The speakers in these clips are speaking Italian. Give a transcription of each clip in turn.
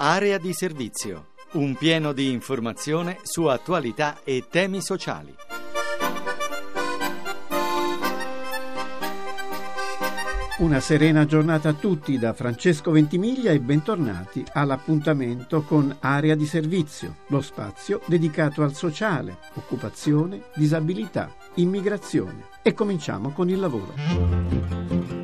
Area di servizio. Un pieno di informazione su attualità e temi sociali. Una serena giornata a tutti da Francesco Ventimiglia e bentornati all'appuntamento con Area di Servizio, lo spazio dedicato al sociale, occupazione, disabilità, immigrazione. E cominciamo con il lavoro.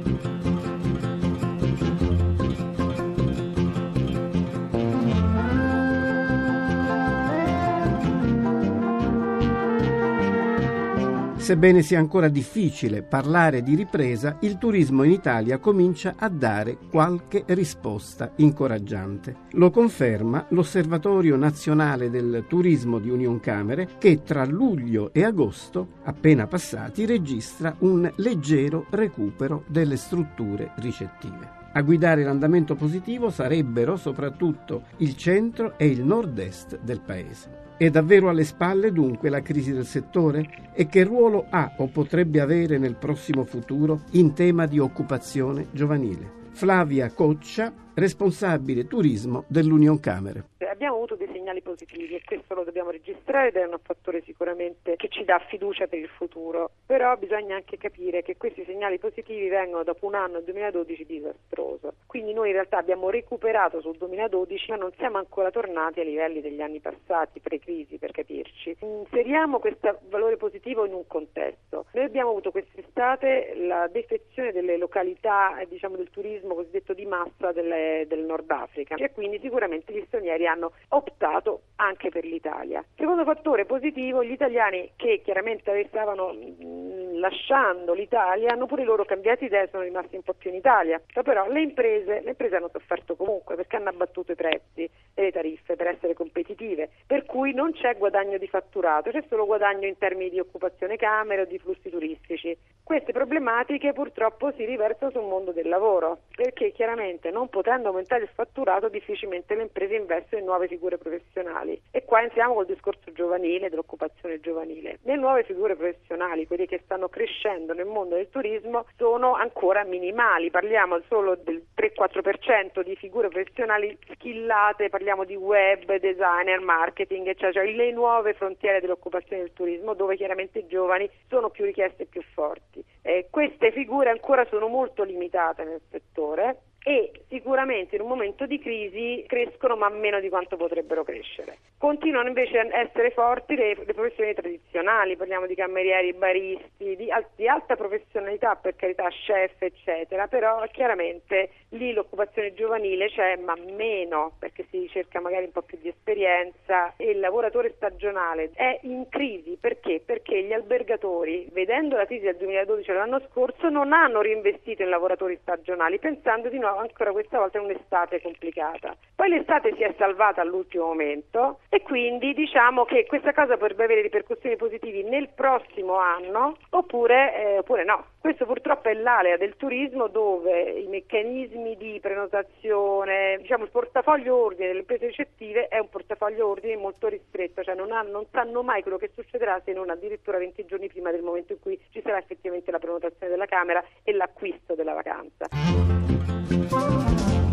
Sebbene sia ancora difficile parlare di ripresa, il turismo in Italia comincia a dare qualche risposta incoraggiante. Lo conferma l'Osservatorio Nazionale del Turismo di Union Camere che tra luglio e agosto, appena passati, registra un leggero recupero delle strutture ricettive. A guidare l'andamento positivo sarebbero soprattutto il centro e il nord-est del paese. È davvero alle spalle dunque la crisi del settore? E che ruolo ha o potrebbe avere nel prossimo futuro in tema di occupazione giovanile? Flavia Coccia, responsabile turismo dell'Union Camere abbiamo avuto dei segnali positivi e questo lo dobbiamo registrare ed è un fattore sicuramente che ci dà fiducia per il futuro, però bisogna anche capire che questi segnali positivi vengono dopo un anno, il 2012, disastroso. Quindi noi in realtà abbiamo recuperato sul 2012 ma non siamo ancora tornati ai livelli degli anni passati, pre-crisi per capirci. Inseriamo questo valore positivo in un contesto. Noi abbiamo avuto quest'estate la defezione delle località diciamo, del turismo cosiddetto di massa delle, del Nord Africa e quindi sicuramente gli stranieri hanno hanno optato anche per l'Italia. Secondo fattore positivo, gli italiani che chiaramente stavano mm, lasciando l'Italia hanno pure loro cambiato idea e sono rimasti un po' più in Italia. Però le imprese, le imprese hanno sofferto comunque perché hanno abbattuto i prezzi e le tariffe per essere competitive, per cui non c'è guadagno di fatturato, c'è solo guadagno in termini di occupazione camere o di flussi turistici. Queste problematiche purtroppo si riversano sul mondo del lavoro, perché chiaramente non potendo aumentare il fatturato difficilmente le imprese investono in nuove figure professionali. E qua entriamo col discorso giovanile, dell'occupazione giovanile. Le nuove figure professionali, quelle che stanno crescendo nel mondo del turismo, sono ancora minimali, parliamo solo del 3-4% di figure professionali skillate, parliamo di web, designer, marketing, eccetera, cioè le nuove frontiere dell'occupazione del turismo dove chiaramente i giovani sono più richieste e più forti. Eh, queste figure ancora sono molto limitate nel settore e sicuramente in un momento di crisi crescono ma meno di quanto potrebbero crescere. Continuano invece a essere forti le, le professioni tradizionali, parliamo di camerieri, baristi, di, di, alta professionalità per carità, chef eccetera, però chiaramente lì l'occupazione giovanile c'è ma meno perché si cerca magari un po' più di esperienza e il lavoratore stagionale è in crisi perché? Perché gli albergatori vedendo la crisi del 2012 l'anno scorso non hanno reinvestito in lavoratori stagionali pensando di no ancora questa volta in un'estate complicata. Poi l'estate si è salvata all'ultimo momento e quindi diciamo che questa cosa potrebbe avere ripercussioni positive nel prossimo anno oppure, eh, oppure no. Questo purtroppo è l'area del turismo dove i meccanismi di prenotazione, diciamo il portafoglio ordine delle imprese ricettive è un portafoglio ordine molto ristretto, cioè non, ha, non sanno mai quello che succederà se non addirittura 20 giorni prima del momento in cui ci sarà effettivamente la prenotazione della Camera e l'acquisto della vacanza.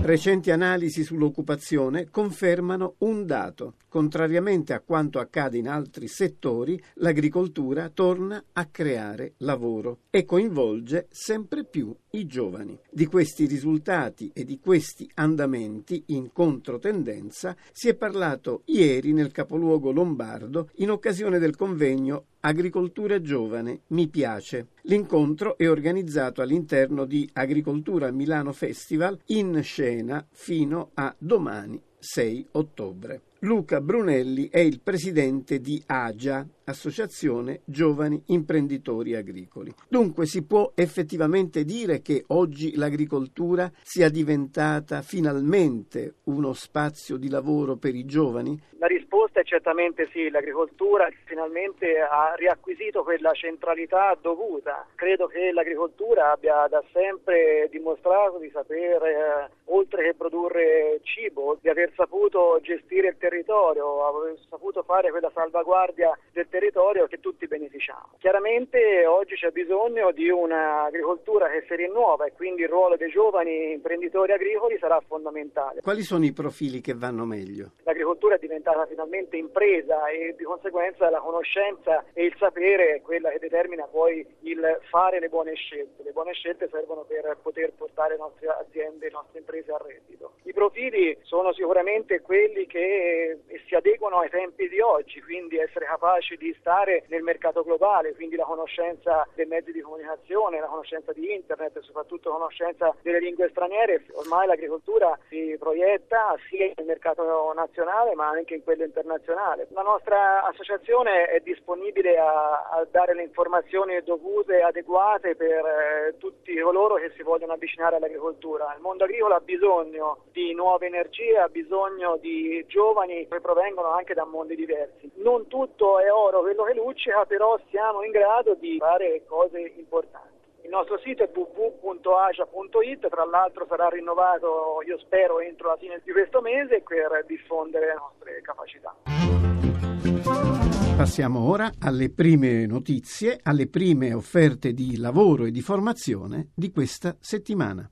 Recenti analisi sull'occupazione confermano un dato. Contrariamente a quanto accade in altri settori, l'agricoltura torna a creare lavoro e coinvolge sempre più i giovani. Di questi risultati e di questi andamenti in controtendenza si è parlato ieri nel capoluogo lombardo in occasione del convegno Agricoltura giovane mi piace. L'incontro è organizzato all'interno di Agricoltura Milano Festival in scena fino a domani 6 ottobre. Luca Brunelli è il presidente di AGIA, Associazione Giovani Imprenditori Agricoli. Dunque si può effettivamente dire che oggi l'agricoltura sia diventata finalmente uno spazio di lavoro per i giovani? La risposta è certamente sì, l'agricoltura finalmente ha riacquisito quella centralità dovuta. Credo che l'agricoltura abbia da sempre dimostrato di sapere, eh, oltre che produrre cibo, di aver saputo gestire il territorio, aver saputo fare quella salvaguardia del territorio territorio che tutti beneficiamo. Chiaramente oggi c'è bisogno di un'agricoltura che si rinnuova e quindi il ruolo dei giovani imprenditori agricoli sarà fondamentale. Quali sono i profili che vanno meglio? L'agricoltura è diventata finalmente impresa e di conseguenza la conoscenza e il sapere è quella che determina poi il fare le buone scelte. Le buone scelte servono per poter portare le nostre aziende, le nostre imprese a reddito. I profili sono sicuramente quelli che si adeguano ai tempi di oggi, quindi essere capaci di stare nel mercato globale, quindi la conoscenza dei mezzi di comunicazione, la conoscenza di internet e soprattutto la conoscenza delle lingue straniere. Ormai l'agricoltura si proietta sia nel mercato nazionale ma anche in quello internazionale. La nostra associazione è disponibile a, a dare le informazioni dovute e adeguate per eh, tutti coloro che si vogliono avvicinare all'agricoltura. Il mondo agricolo ha bisogno di nuove energie, ha bisogno di giovani che provengono anche da mondi diversi. Non tutto è oro quello che luccica, però siamo in grado di fare cose importanti. Il nostro sito è www.asia.it, tra l'altro sarà rinnovato, io spero, entro la fine di questo mese per diffondere le nostre capacità. Passiamo ora alle prime notizie, alle prime offerte di lavoro e di formazione di questa settimana.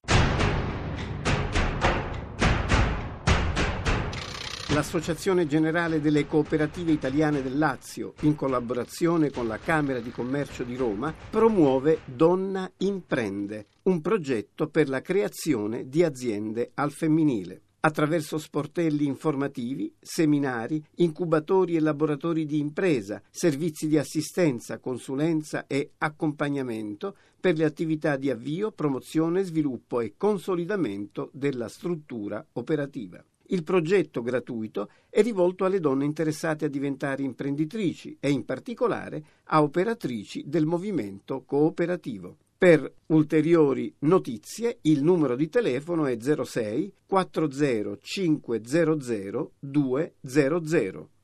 L'Associazione Generale delle Cooperative Italiane del Lazio, in collaborazione con la Camera di Commercio di Roma, promuove Donna Imprende, un progetto per la creazione di aziende al femminile. Attraverso sportelli informativi, seminari, incubatori e laboratori di impresa, servizi di assistenza, consulenza e accompagnamento per le attività di avvio, promozione, sviluppo e consolidamento della struttura operativa. Il progetto gratuito è rivolto alle donne interessate a diventare imprenditrici e in particolare a operatrici del movimento cooperativo. Per ulteriori notizie il numero di telefono è 06 40 500 200.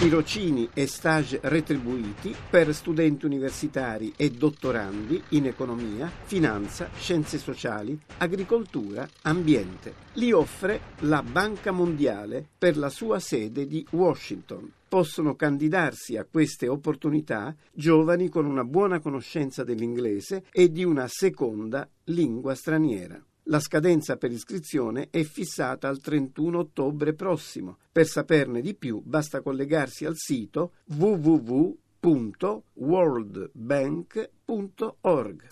Tirocini e stage retribuiti per studenti universitari e dottorandi in economia, finanza, scienze sociali, agricoltura, ambiente. Li offre la Banca Mondiale per la sua sede di Washington. Possono candidarsi a queste opportunità giovani con una buona conoscenza dell'inglese e di una seconda lingua straniera. La scadenza per iscrizione è fissata al 31 ottobre prossimo. Per saperne di più basta collegarsi al sito www.worldbank.org.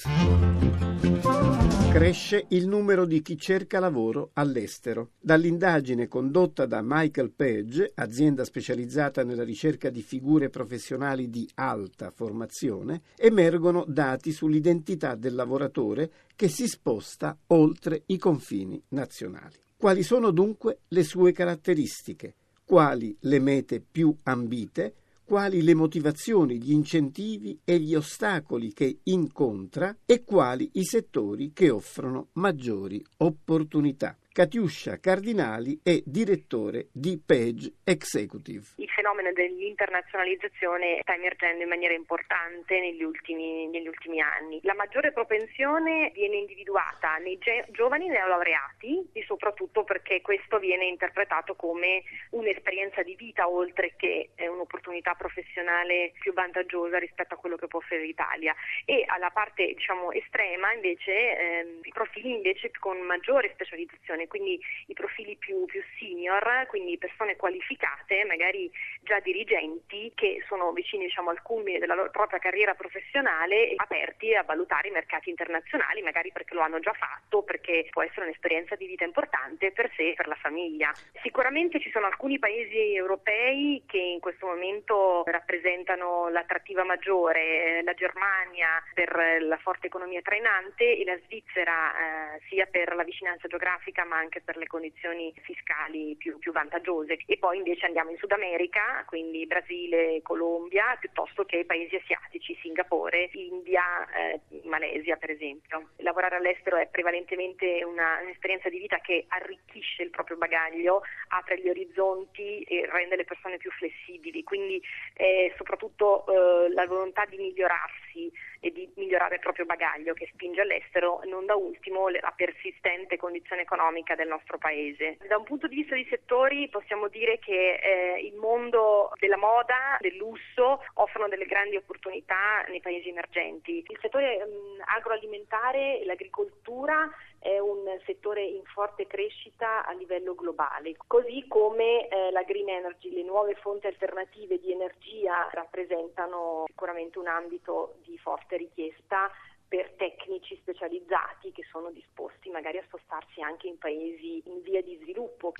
Cresce il numero di chi cerca lavoro all'estero. Dall'indagine condotta da Michael Page, azienda specializzata nella ricerca di figure professionali di alta formazione, emergono dati sull'identità del lavoratore che si sposta oltre i confini nazionali. Quali sono dunque le sue caratteristiche? Quali le mete più ambite? Quali le motivazioni, gli incentivi e gli ostacoli che incontra e quali i settori che offrono maggiori opportunità. Catiuscia Cardinali è direttore di Page Executive. Il fenomeno dell'internazionalizzazione sta emergendo in maniera importante negli ultimi, negli ultimi anni. La maggiore propensione viene individuata nei ge- giovani neolaureati e soprattutto perché questo viene interpretato come un'esperienza di vita oltre che un'opportunità professionale più vantaggiosa rispetto a quello che può offrire l'Italia. E alla parte diciamo, estrema invece ehm, i profili invece con maggiore specializzazione quindi i profili più, più senior, quindi persone qualificate, magari già dirigenti, che sono vicini diciamo, al culmine della loro propria carriera professionale, aperti a valutare i mercati internazionali, magari perché lo hanno già fatto, perché può essere un'esperienza di vita importante per sé e per la famiglia. Sicuramente ci sono alcuni paesi europei che in questo momento rappresentano l'attrattiva maggiore, eh, la Germania per la forte economia trainante e la Svizzera eh, sia per la vicinanza geografica ma anche per le condizioni fiscali più, più, vantaggiose. E poi invece andiamo in Sud America, quindi Brasile, Colombia, piuttosto che paesi asiatici, Singapore, India, eh, Malesia per esempio. Lavorare all'estero è prevalentemente una, un'esperienza di vita che arricchisce il proprio bagaglio, apre gli orizzonti e rende le persone più flessibili, quindi eh, soprattutto eh, la volontà di migliorarsi muoversi e di migliorare il proprio bagaglio che spinge all'estero, non da ultimo la persistente condizione economica del nostro paese. Da un punto di vista di settori possiamo dire che eh, il mondo della moda, del lusso offrono delle grandi opportunità nei paesi emergenti. Il settore mh, agroalimentare e l'agricoltura è un settore in forte crescita a livello globale, così come eh, la green energy, le nuove fonti alternative di energia rappresentano sicuramente un ambito di forte richiesta per tecnici specializzati che sono disposti magari a spostarsi anche in paesi in via di sviluppo.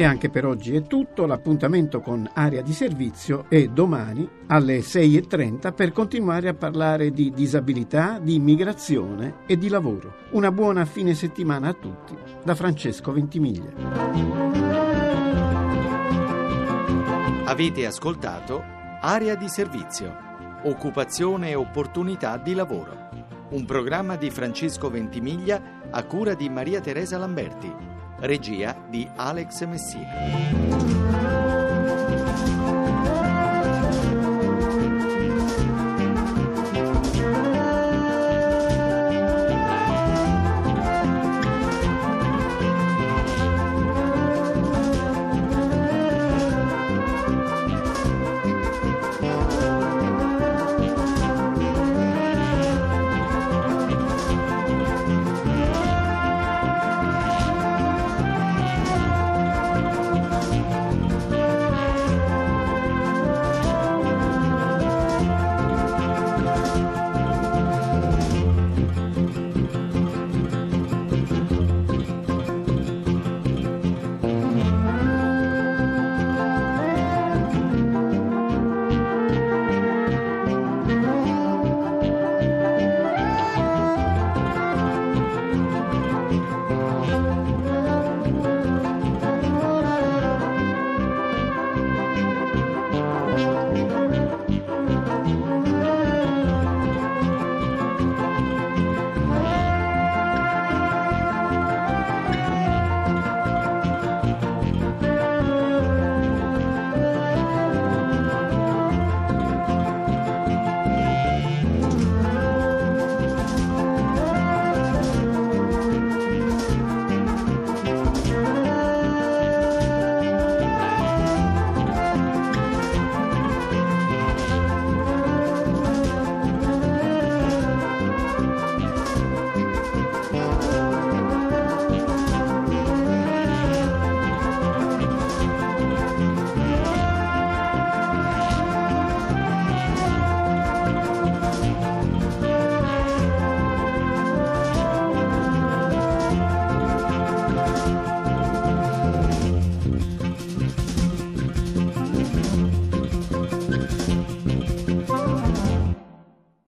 E anche per oggi è tutto, l'appuntamento con Area di Servizio è domani alle 6.30 per continuare a parlare di disabilità, di immigrazione e di lavoro. Una buona fine settimana a tutti da Francesco Ventimiglia. Avete ascoltato Area di Servizio, occupazione e opportunità di lavoro. Un programma di Francesco Ventimiglia a cura di Maria Teresa Lamberti regia di Alex Messina.